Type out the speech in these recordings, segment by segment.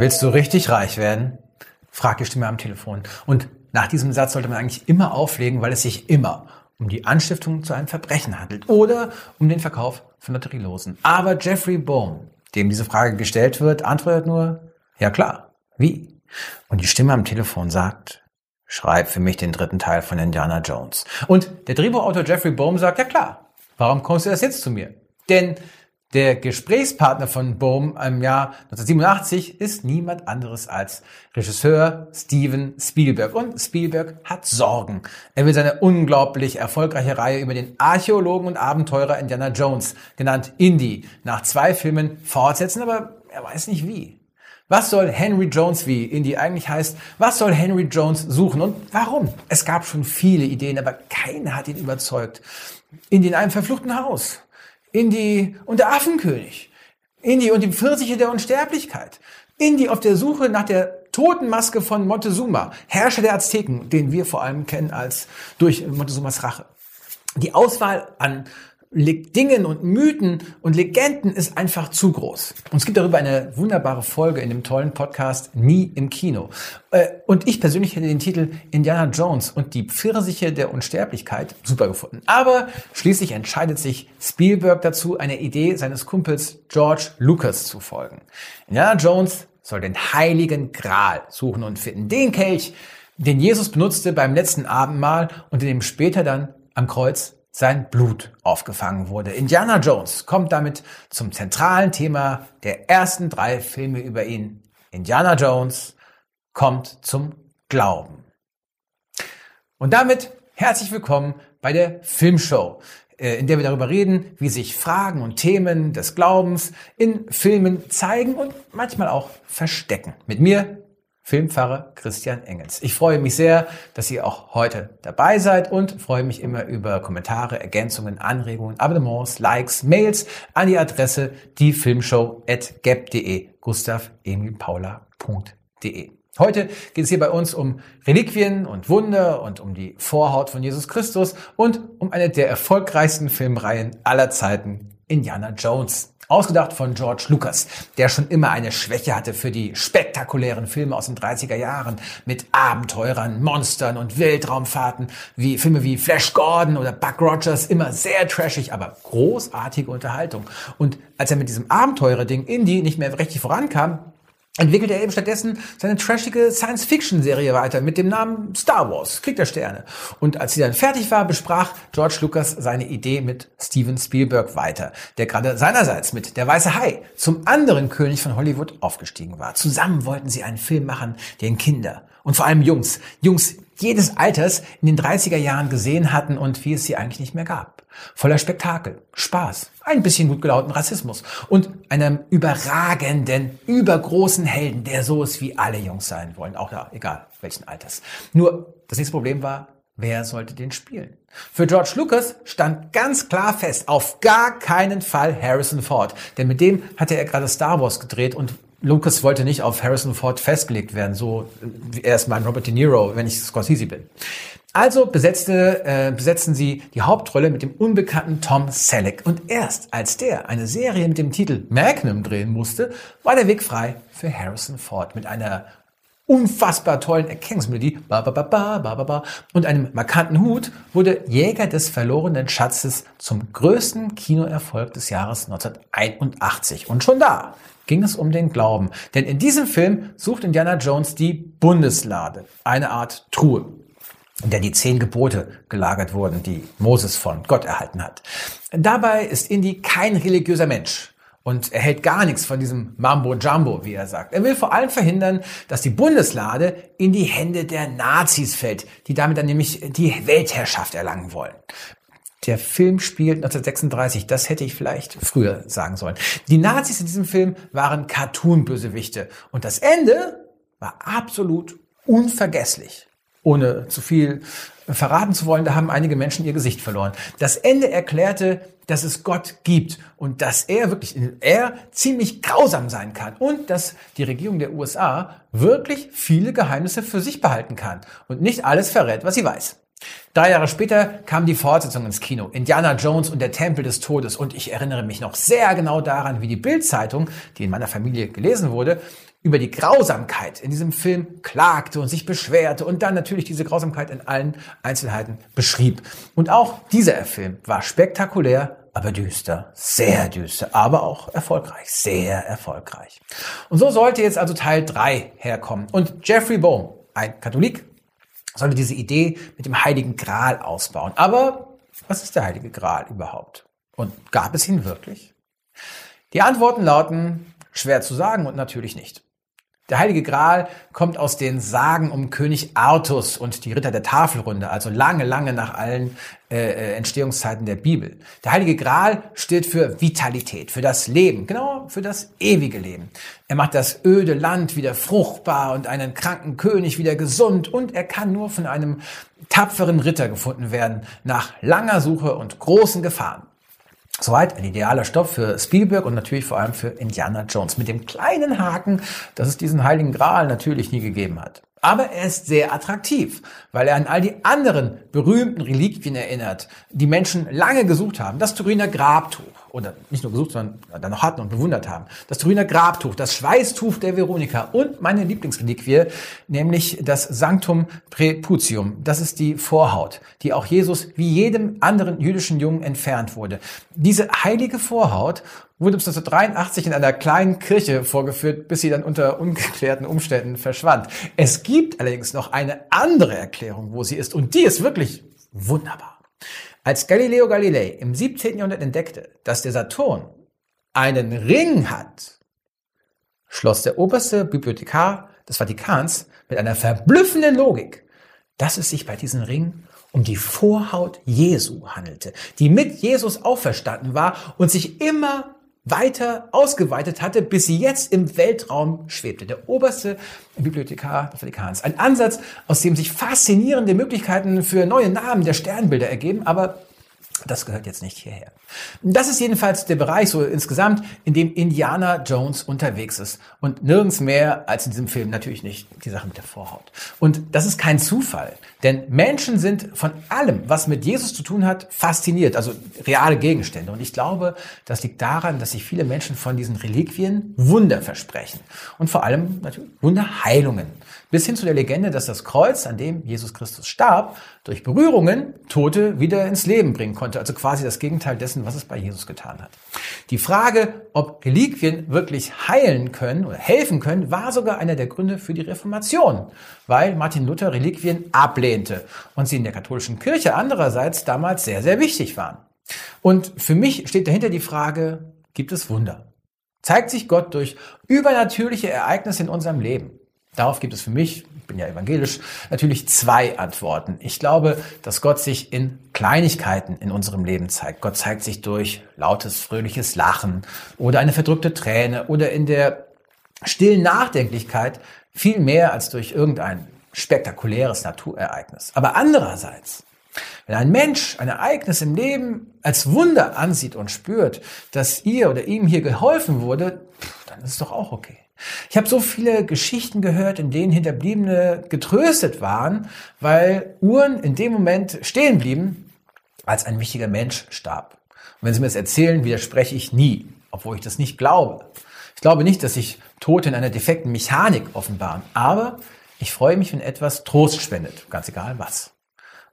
Willst du richtig reich werden? fragt die Stimme am Telefon. Und nach diesem Satz sollte man eigentlich immer auflegen, weil es sich immer um die Anstiftung zu einem Verbrechen handelt oder um den Verkauf von Lotterielosen. Aber Jeffrey Bohm, dem diese Frage gestellt wird, antwortet nur, ja klar, wie? Und die Stimme am Telefon sagt, schreib für mich den dritten Teil von Indiana Jones. Und der Drehbuchautor Jeffrey Bohm sagt, ja klar, warum kommst du erst jetzt zu mir? Denn der Gesprächspartner von Bohm im Jahr 1987 ist niemand anderes als Regisseur Steven Spielberg. Und Spielberg hat Sorgen. Er will seine unglaublich erfolgreiche Reihe über den Archäologen und Abenteurer Indiana Jones, genannt Indy, nach zwei Filmen fortsetzen, aber er weiß nicht wie. Was soll Henry Jones, wie Indy eigentlich heißt, was soll Henry Jones suchen und warum? Es gab schon viele Ideen, aber keiner hat ihn überzeugt. Indy in einem verfluchten Haus Indy und der Affenkönig, Indy und die Pfirsiche der Unsterblichkeit, Indy auf der Suche nach der Totenmaske von Montezuma, Herrscher der Azteken, den wir vor allem kennen als durch Montezumas Rache. Die Auswahl an Dingen und Mythen und Legenden ist einfach zu groß. Und es gibt darüber eine wunderbare Folge in dem tollen Podcast Nie im Kino. Äh, und ich persönlich hätte den Titel Indiana Jones und die Pfirsiche der Unsterblichkeit super gefunden. Aber schließlich entscheidet sich Spielberg dazu, einer Idee seines Kumpels George Lucas zu folgen. Indiana Jones soll den heiligen Gral suchen und finden. Den Kelch, den Jesus benutzte beim letzten Abendmahl und in dem später dann am Kreuz sein Blut aufgefangen wurde. Indiana Jones kommt damit zum zentralen Thema der ersten drei Filme über ihn. Indiana Jones kommt zum Glauben. Und damit herzlich willkommen bei der Filmshow, äh, in der wir darüber reden, wie sich Fragen und Themen des Glaubens in Filmen zeigen und manchmal auch verstecken. Mit mir, Filmpfarrer Christian Engels. Ich freue mich sehr, dass ihr auch heute dabei seid und freue mich immer über Kommentare, Ergänzungen, Anregungen, Abonnements, Likes, Mails an die Adresse diefilmshow.gap.de gustav-emil-paula.de Heute geht es hier bei uns um Reliquien und Wunder und um die Vorhaut von Jesus Christus und um eine der erfolgreichsten Filmreihen aller Zeiten, Indiana Jones. Ausgedacht von George Lucas, der schon immer eine Schwäche hatte für die spektakulären Filme aus den 30er Jahren mit Abenteurern, Monstern und Weltraumfahrten, wie Filme wie Flash Gordon oder Buck Rogers, immer sehr trashig, aber großartige Unterhaltung. Und als er mit diesem Abenteurer-Ding Indie nicht mehr richtig vorankam, entwickelte er eben stattdessen seine trashige Science-Fiction-Serie weiter mit dem Namen Star Wars, Krieg der Sterne. Und als sie dann fertig war, besprach George Lucas seine Idee mit Steven Spielberg weiter, der gerade seinerseits mit Der Weiße Hai zum anderen König von Hollywood aufgestiegen war. Zusammen wollten sie einen Film machen, den Kinder und vor allem Jungs, Jungs jedes Alters in den 30er Jahren gesehen hatten und wie es sie eigentlich nicht mehr gab. Voller Spektakel, Spaß, ein bisschen gut gelaunten Rassismus und einem überragenden, übergroßen Helden, der so ist, wie alle Jungs sein wollen, auch da, egal welchen Alters. Nur das nächste Problem war, wer sollte den spielen? Für George Lucas stand ganz klar fest, auf gar keinen Fall Harrison Ford, denn mit dem hatte er gerade Star Wars gedreht und Lucas wollte nicht auf Harrison Ford festgelegt werden, so wie er ist mein Robert De Niro, wenn ich Scorsese bin. Also besetzte, äh, besetzten sie die Hauptrolle mit dem unbekannten Tom Selleck. Und erst als der eine Serie mit dem Titel Magnum drehen musste, war der Weg frei für Harrison Ford mit einer unfassbar tollen Erkennungsmelodie ba, ba, ba, ba, ba, ba, ba, und einem markanten Hut wurde Jäger des verlorenen Schatzes zum größten Kinoerfolg des Jahres 1981. Und schon da ging es um den Glauben. Denn in diesem Film sucht Indiana Jones die Bundeslade, eine Art Truhe, in der die zehn Gebote gelagert wurden, die Moses von Gott erhalten hat. Dabei ist Indy kein religiöser Mensch. Und er hält gar nichts von diesem Mambo Jumbo, wie er sagt. Er will vor allem verhindern, dass die Bundeslade in die Hände der Nazis fällt, die damit dann nämlich die Weltherrschaft erlangen wollen. Der Film spielt 1936. Das hätte ich vielleicht früher sagen sollen. Die Nazis in diesem Film waren Cartoon-Bösewichte. Und das Ende war absolut unvergesslich. Ohne zu viel verraten zu wollen, da haben einige Menschen ihr Gesicht verloren. Das Ende erklärte, dass es Gott gibt und dass er wirklich, er ziemlich grausam sein kann und dass die Regierung der USA wirklich viele Geheimnisse für sich behalten kann und nicht alles verrät, was sie weiß. Drei Jahre später kam die Fortsetzung ins Kino, Indiana Jones und der Tempel des Todes. Und ich erinnere mich noch sehr genau daran, wie die Bildzeitung, die in meiner Familie gelesen wurde, über die Grausamkeit in diesem Film klagte und sich beschwerte und dann natürlich diese Grausamkeit in allen Einzelheiten beschrieb. Und auch dieser Film war spektakulär, aber düster, sehr düster, aber auch erfolgreich, sehr erfolgreich. Und so sollte jetzt also Teil 3 herkommen. Und Jeffrey Bohm, ein Katholik, sollte diese Idee mit dem Heiligen Gral ausbauen. Aber was ist der Heilige Gral überhaupt? Und gab es ihn wirklich? Die Antworten lauten schwer zu sagen und natürlich nicht. Der Heilige Gral kommt aus den Sagen um König Artus und die Ritter der Tafelrunde, also lange, lange nach allen äh, äh, Entstehungszeiten der Bibel. Der Heilige Gral steht für Vitalität, für das Leben, genau für das ewige Leben. Er macht das öde Land wieder fruchtbar und einen kranken König wieder gesund und er kann nur von einem tapferen Ritter gefunden werden, nach langer Suche und großen Gefahren. Soweit ein idealer Stoff für Spielberg und natürlich vor allem für Indiana Jones. Mit dem kleinen Haken, dass es diesen heiligen Gral natürlich nie gegeben hat. Aber er ist sehr attraktiv, weil er an all die anderen berühmten Reliquien erinnert, die Menschen lange gesucht haben. Das Turiner Grabtuch, oder nicht nur gesucht, sondern dann noch hatten und bewundert haben. Das Turiner Grabtuch, das Schweißtuch der Veronika und meine Lieblingsreliquie, nämlich das Sanctum Preputium. Das ist die Vorhaut, die auch Jesus wie jedem anderen jüdischen Jungen entfernt wurde. Diese heilige Vorhaut wurde bis 1983 in einer kleinen Kirche vorgeführt, bis sie dann unter ungeklärten Umständen verschwand. Es gibt allerdings noch eine andere Erklärung, wo sie ist, und die ist wirklich wunderbar. Als Galileo Galilei im 17. Jahrhundert entdeckte, dass der Saturn einen Ring hat, schloss der oberste Bibliothekar des Vatikans mit einer verblüffenden Logik, dass es sich bei diesem Ring um die Vorhaut Jesu handelte, die mit Jesus auferstanden war und sich immer weiter ausgeweitet hatte, bis sie jetzt im Weltraum schwebte. Der oberste Bibliothekar des Vatikans. Ein Ansatz, aus dem sich faszinierende Möglichkeiten für neue Namen der Sternbilder ergeben, aber das gehört jetzt nicht hierher. Das ist jedenfalls der Bereich so insgesamt, in dem Indiana Jones unterwegs ist. Und nirgends mehr als in diesem Film natürlich nicht die Sache mit der Vorhaut. Und das ist kein Zufall. Denn Menschen sind von allem, was mit Jesus zu tun hat, fasziniert. Also reale Gegenstände. Und ich glaube, das liegt daran, dass sich viele Menschen von diesen Reliquien Wunder versprechen. Und vor allem natürlich Wunderheilungen. Bis hin zu der Legende, dass das Kreuz, an dem Jesus Christus starb, durch Berührungen Tote wieder ins Leben bringen konnte. Also quasi das Gegenteil dessen, was es bei Jesus getan hat. Die Frage, ob Reliquien wirklich heilen können oder helfen können, war sogar einer der Gründe für die Reformation, weil Martin Luther Reliquien ablehnte und sie in der katholischen Kirche andererseits damals sehr, sehr wichtig waren. Und für mich steht dahinter die Frage, gibt es Wunder? Zeigt sich Gott durch übernatürliche Ereignisse in unserem Leben? Darauf gibt es für mich, ich bin ja evangelisch, natürlich zwei Antworten. Ich glaube, dass Gott sich in Kleinigkeiten in unserem Leben zeigt. Gott zeigt sich durch lautes, fröhliches Lachen oder eine verdrückte Träne oder in der stillen Nachdenklichkeit viel mehr als durch irgendein spektakuläres Naturereignis. Aber andererseits, wenn ein Mensch ein Ereignis im Leben als Wunder ansieht und spürt, dass ihr oder ihm hier geholfen wurde, dann ist es doch auch okay. Ich habe so viele Geschichten gehört, in denen Hinterbliebene getröstet waren, weil Uhren in dem Moment stehen blieben, als ein wichtiger Mensch starb. Und wenn Sie mir das erzählen, widerspreche ich nie, obwohl ich das nicht glaube. Ich glaube nicht, dass sich Tote in einer defekten Mechanik offenbaren, aber ich freue mich, wenn etwas Trost spendet, ganz egal was.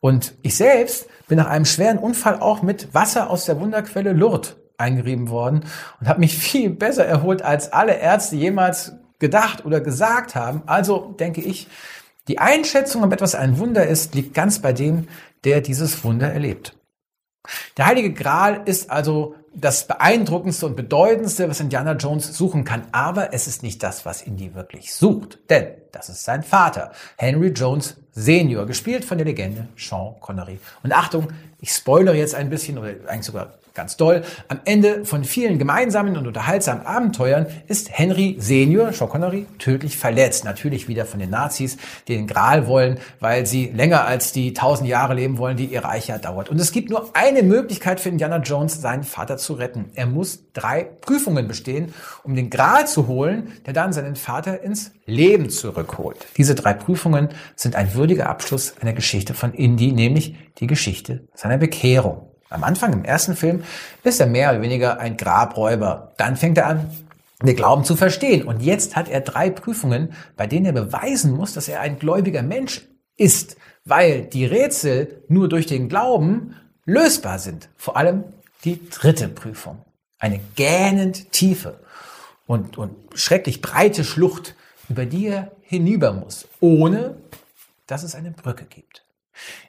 Und ich selbst bin nach einem schweren Unfall auch mit Wasser aus der Wunderquelle Lourdes eingerieben worden und habe mich viel besser erholt, als alle Ärzte jemals gedacht oder gesagt haben. Also denke ich, die Einschätzung, ob etwas ein Wunder ist, liegt ganz bei dem, der dieses Wunder erlebt. Der Heilige Gral ist also das beeindruckendste und bedeutendste, was Indiana Jones suchen kann. Aber es ist nicht das, was Indy wirklich sucht. Denn das ist sein Vater, Henry Jones Senior, gespielt von der Legende Sean Connery. Und Achtung, ich spoilere jetzt ein bisschen oder eigentlich sogar ganz doll. Am Ende von vielen gemeinsamen und unterhaltsamen Abenteuern ist Henry Senior, Sean Connery, tödlich verletzt. Natürlich wieder von den Nazis, die den Gral wollen, weil sie länger als die tausend Jahre leben wollen, die ihr Reich ja dauert. Und es gibt nur eine Möglichkeit für Indiana Jones, seinen Vater zu retten. Er muss drei Prüfungen bestehen, um den Gral zu holen, der dann seinen Vater ins Leben zurückholt. Diese drei Prüfungen sind ein würdiger Abschluss einer Geschichte von Indy, nämlich die Geschichte seiner Bekehrung. Am Anfang, im ersten Film, ist er mehr oder weniger ein Grabräuber. Dann fängt er an, den Glauben zu verstehen. Und jetzt hat er drei Prüfungen, bei denen er beweisen muss, dass er ein gläubiger Mensch ist, weil die Rätsel nur durch den Glauben lösbar sind. Vor allem die dritte Prüfung. Eine gähnend tiefe und, und schrecklich breite Schlucht, über die er hinüber muss, ohne dass es eine Brücke gibt.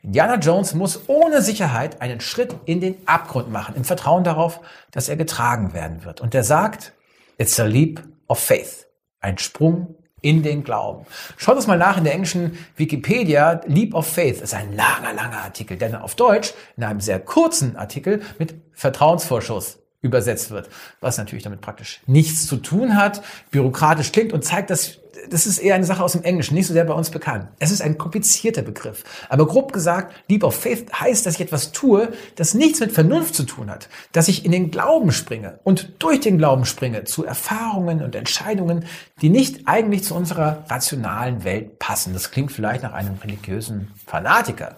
Indiana Jones muss ohne Sicherheit einen Schritt in den Abgrund machen, im Vertrauen darauf, dass er getragen werden wird. Und er sagt, it's a leap of faith. Ein Sprung in den Glauben. Schaut es mal nach in der englischen Wikipedia. Leap of Faith ist ein langer, langer Artikel, der auf Deutsch in einem sehr kurzen Artikel mit Vertrauensvorschuss übersetzt wird, was natürlich damit praktisch nichts zu tun hat, bürokratisch klingt und zeigt, dass das ist eher eine Sache aus dem Englischen, nicht so sehr bei uns bekannt. Es ist ein komplizierter Begriff. Aber grob gesagt, Leap of Faith heißt, dass ich etwas tue, das nichts mit Vernunft zu tun hat. Dass ich in den Glauben springe und durch den Glauben springe zu Erfahrungen und Entscheidungen, die nicht eigentlich zu unserer rationalen Welt passen. Das klingt vielleicht nach einem religiösen Fanatiker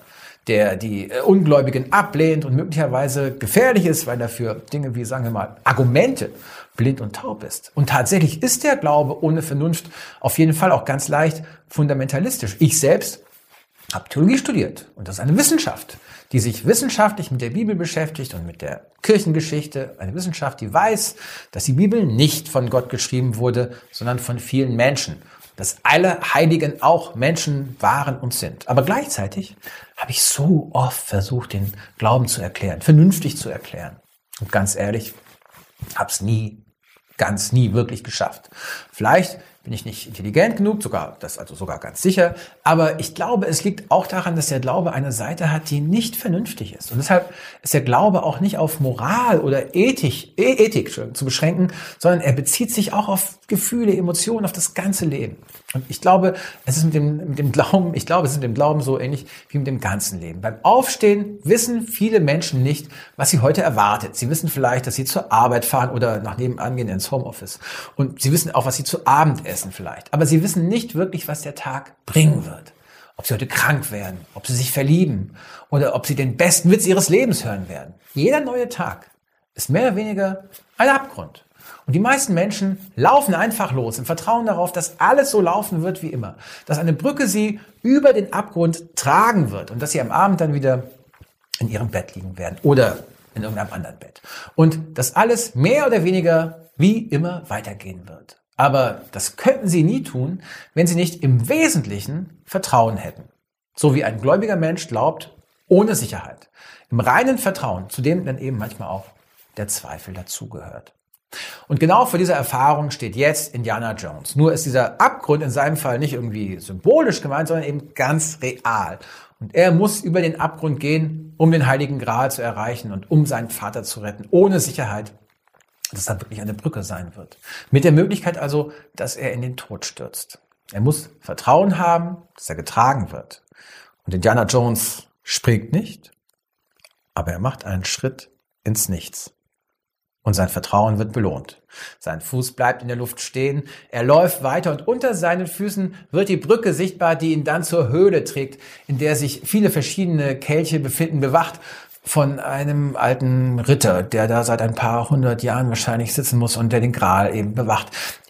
der die äh, Ungläubigen ablehnt und möglicherweise gefährlich ist, weil er für Dinge wie, sagen wir mal, Argumente blind und taub ist. Und tatsächlich ist der Glaube ohne Vernunft auf jeden Fall auch ganz leicht fundamentalistisch. Ich selbst habe Theologie studiert und das ist eine Wissenschaft, die sich wissenschaftlich mit der Bibel beschäftigt und mit der Kirchengeschichte. Eine Wissenschaft, die weiß, dass die Bibel nicht von Gott geschrieben wurde, sondern von vielen Menschen. Dass alle Heiligen auch Menschen waren und sind. Aber gleichzeitig habe ich so oft versucht, den Glauben zu erklären, vernünftig zu erklären. Und ganz ehrlich, habe es nie ganz nie wirklich geschafft. Vielleicht bin ich nicht intelligent genug, sogar das also sogar ganz sicher, aber ich glaube, es liegt auch daran, dass der Glaube eine Seite hat, die nicht vernünftig ist. Und deshalb ist der Glaube auch nicht auf Moral oder Ethik, e, Ethik zu beschränken, sondern er bezieht sich auch auf Gefühle, Emotionen, auf das ganze Leben. Und ich glaube, es ist mit dem, mit dem Glauben, ich glaube, es ist mit dem Glauben so ähnlich wie mit dem ganzen Leben. Beim Aufstehen wissen viele Menschen nicht, was sie heute erwartet. Sie wissen vielleicht, dass sie zur Arbeit fahren oder nach nebenan gehen ins Homeoffice. Und sie wissen auch, was sie zu Abend essen vielleicht. Aber sie wissen nicht wirklich, was der Tag bringen wird. Ob sie heute krank werden, ob sie sich verlieben oder ob sie den besten Witz ihres Lebens hören werden. Jeder neue Tag ist mehr oder weniger ein Abgrund. Und die meisten Menschen laufen einfach los im Vertrauen darauf, dass alles so laufen wird wie immer. Dass eine Brücke sie über den Abgrund tragen wird und dass sie am Abend dann wieder in ihrem Bett liegen werden oder in irgendeinem anderen Bett. Und dass alles mehr oder weniger wie immer weitergehen wird. Aber das könnten sie nie tun, wenn sie nicht im Wesentlichen Vertrauen hätten. So wie ein gläubiger Mensch glaubt, ohne Sicherheit. Im reinen Vertrauen, zu dem dann eben manchmal auch der Zweifel dazugehört. Und genau vor dieser Erfahrung steht jetzt Indiana Jones. Nur ist dieser Abgrund in seinem Fall nicht irgendwie symbolisch gemeint, sondern eben ganz real. Und er muss über den Abgrund gehen, um den Heiligen Gral zu erreichen und um seinen Vater zu retten, ohne Sicherheit, dass da wirklich eine Brücke sein wird. Mit der Möglichkeit also, dass er in den Tod stürzt. Er muss Vertrauen haben, dass er getragen wird. Und Indiana Jones springt nicht, aber er macht einen Schritt ins Nichts und sein Vertrauen wird belohnt. Sein Fuß bleibt in der Luft stehen, er läuft weiter und unter seinen Füßen wird die Brücke sichtbar, die ihn dann zur Höhle trägt, in der sich viele verschiedene Kelche befinden, bewacht von einem alten Ritter, der da seit ein paar hundert Jahren wahrscheinlich sitzen muss und der den Gral eben bewacht.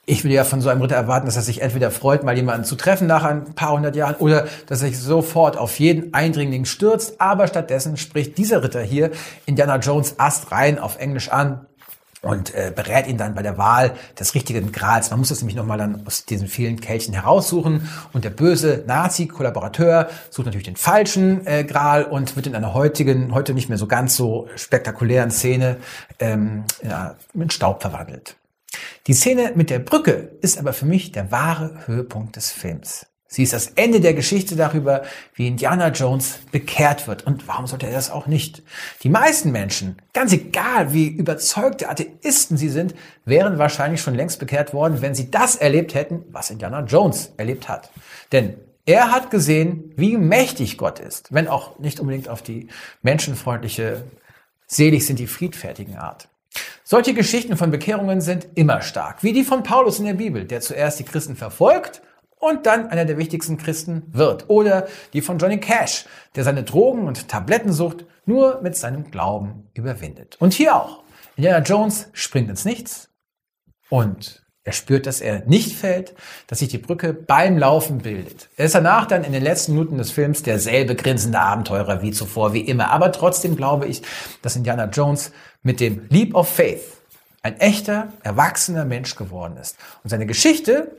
Ich würde ja von so einem Ritter erwarten, dass er sich entweder freut, mal jemanden zu treffen nach ein paar hundert Jahren oder dass er sich sofort auf jeden Eindringling stürzt. Aber stattdessen spricht dieser Ritter hier Indiana Jones Ast rein auf Englisch an und äh, berät ihn dann bei der Wahl des richtigen Grals. Man muss das nämlich nochmal dann aus diesen vielen Kelchen heraussuchen und der böse Nazi-Kollaborateur sucht natürlich den falschen äh, Gral und wird in einer heutigen, heute nicht mehr so ganz so spektakulären Szene ähm, ja, in Staub verwandelt. Die Szene mit der Brücke ist aber für mich der wahre Höhepunkt des Films. Sie ist das Ende der Geschichte darüber, wie Indiana Jones bekehrt wird. Und warum sollte er das auch nicht? Die meisten Menschen, ganz egal wie überzeugte Atheisten sie sind, wären wahrscheinlich schon längst bekehrt worden, wenn sie das erlebt hätten, was Indiana Jones erlebt hat. Denn er hat gesehen, wie mächtig Gott ist, wenn auch nicht unbedingt auf die menschenfreundliche, selig sind die friedfertigen Art. Solche Geschichten von Bekehrungen sind immer stark, wie die von Paulus in der Bibel, der zuerst die Christen verfolgt und dann einer der wichtigsten Christen wird. Oder die von Johnny Cash, der seine Drogen- und Tablettensucht nur mit seinem Glauben überwindet. Und hier auch. Indiana Jones springt ins Nichts und er spürt, dass er nicht fällt, dass sich die Brücke beim Laufen bildet. Er ist danach dann in den letzten Minuten des Films derselbe grinsende Abenteurer wie zuvor, wie immer. Aber trotzdem glaube ich, dass Indiana Jones mit dem Leap of Faith ein echter, erwachsener Mensch geworden ist. Und seine Geschichte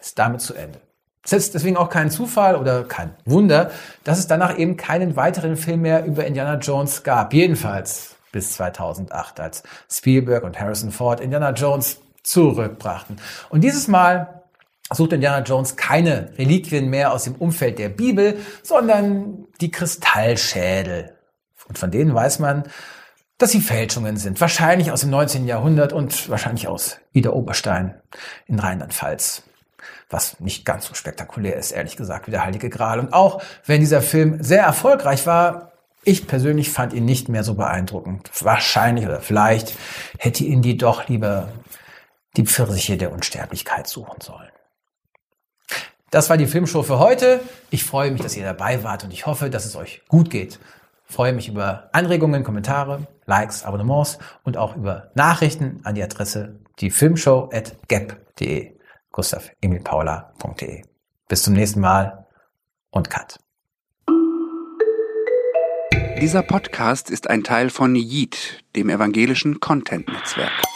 ist damit zu Ende. Es ist deswegen auch kein Zufall oder kein Wunder, dass es danach eben keinen weiteren Film mehr über Indiana Jones gab. Jedenfalls bis 2008, als Spielberg und Harrison Ford Indiana Jones zurückbrachten. Und dieses Mal sucht Indiana Jones keine Reliquien mehr aus dem Umfeld der Bibel, sondern die Kristallschädel. Und von denen weiß man, dass sie Fälschungen sind. Wahrscheinlich aus dem 19. Jahrhundert und wahrscheinlich aus Ida Oberstein in Rheinland-Pfalz was nicht ganz so spektakulär ist, ehrlich gesagt, wie der Heilige Gral. Und auch wenn dieser Film sehr erfolgreich war, ich persönlich fand ihn nicht mehr so beeindruckend. Wahrscheinlich oder vielleicht hätte ihn die doch lieber die Pfirsiche der Unsterblichkeit suchen sollen. Das war die Filmshow für heute. Ich freue mich, dass ihr dabei wart und ich hoffe, dass es euch gut geht. Ich freue mich über Anregungen, Kommentare, Likes, Abonnements und auch über Nachrichten an die Adresse diefilmshow@gap.de gustav-emil-paula.de. Bis zum nächsten Mal und Cut. Dieser Podcast ist ein Teil von Yeet, dem evangelischen Content-Netzwerk.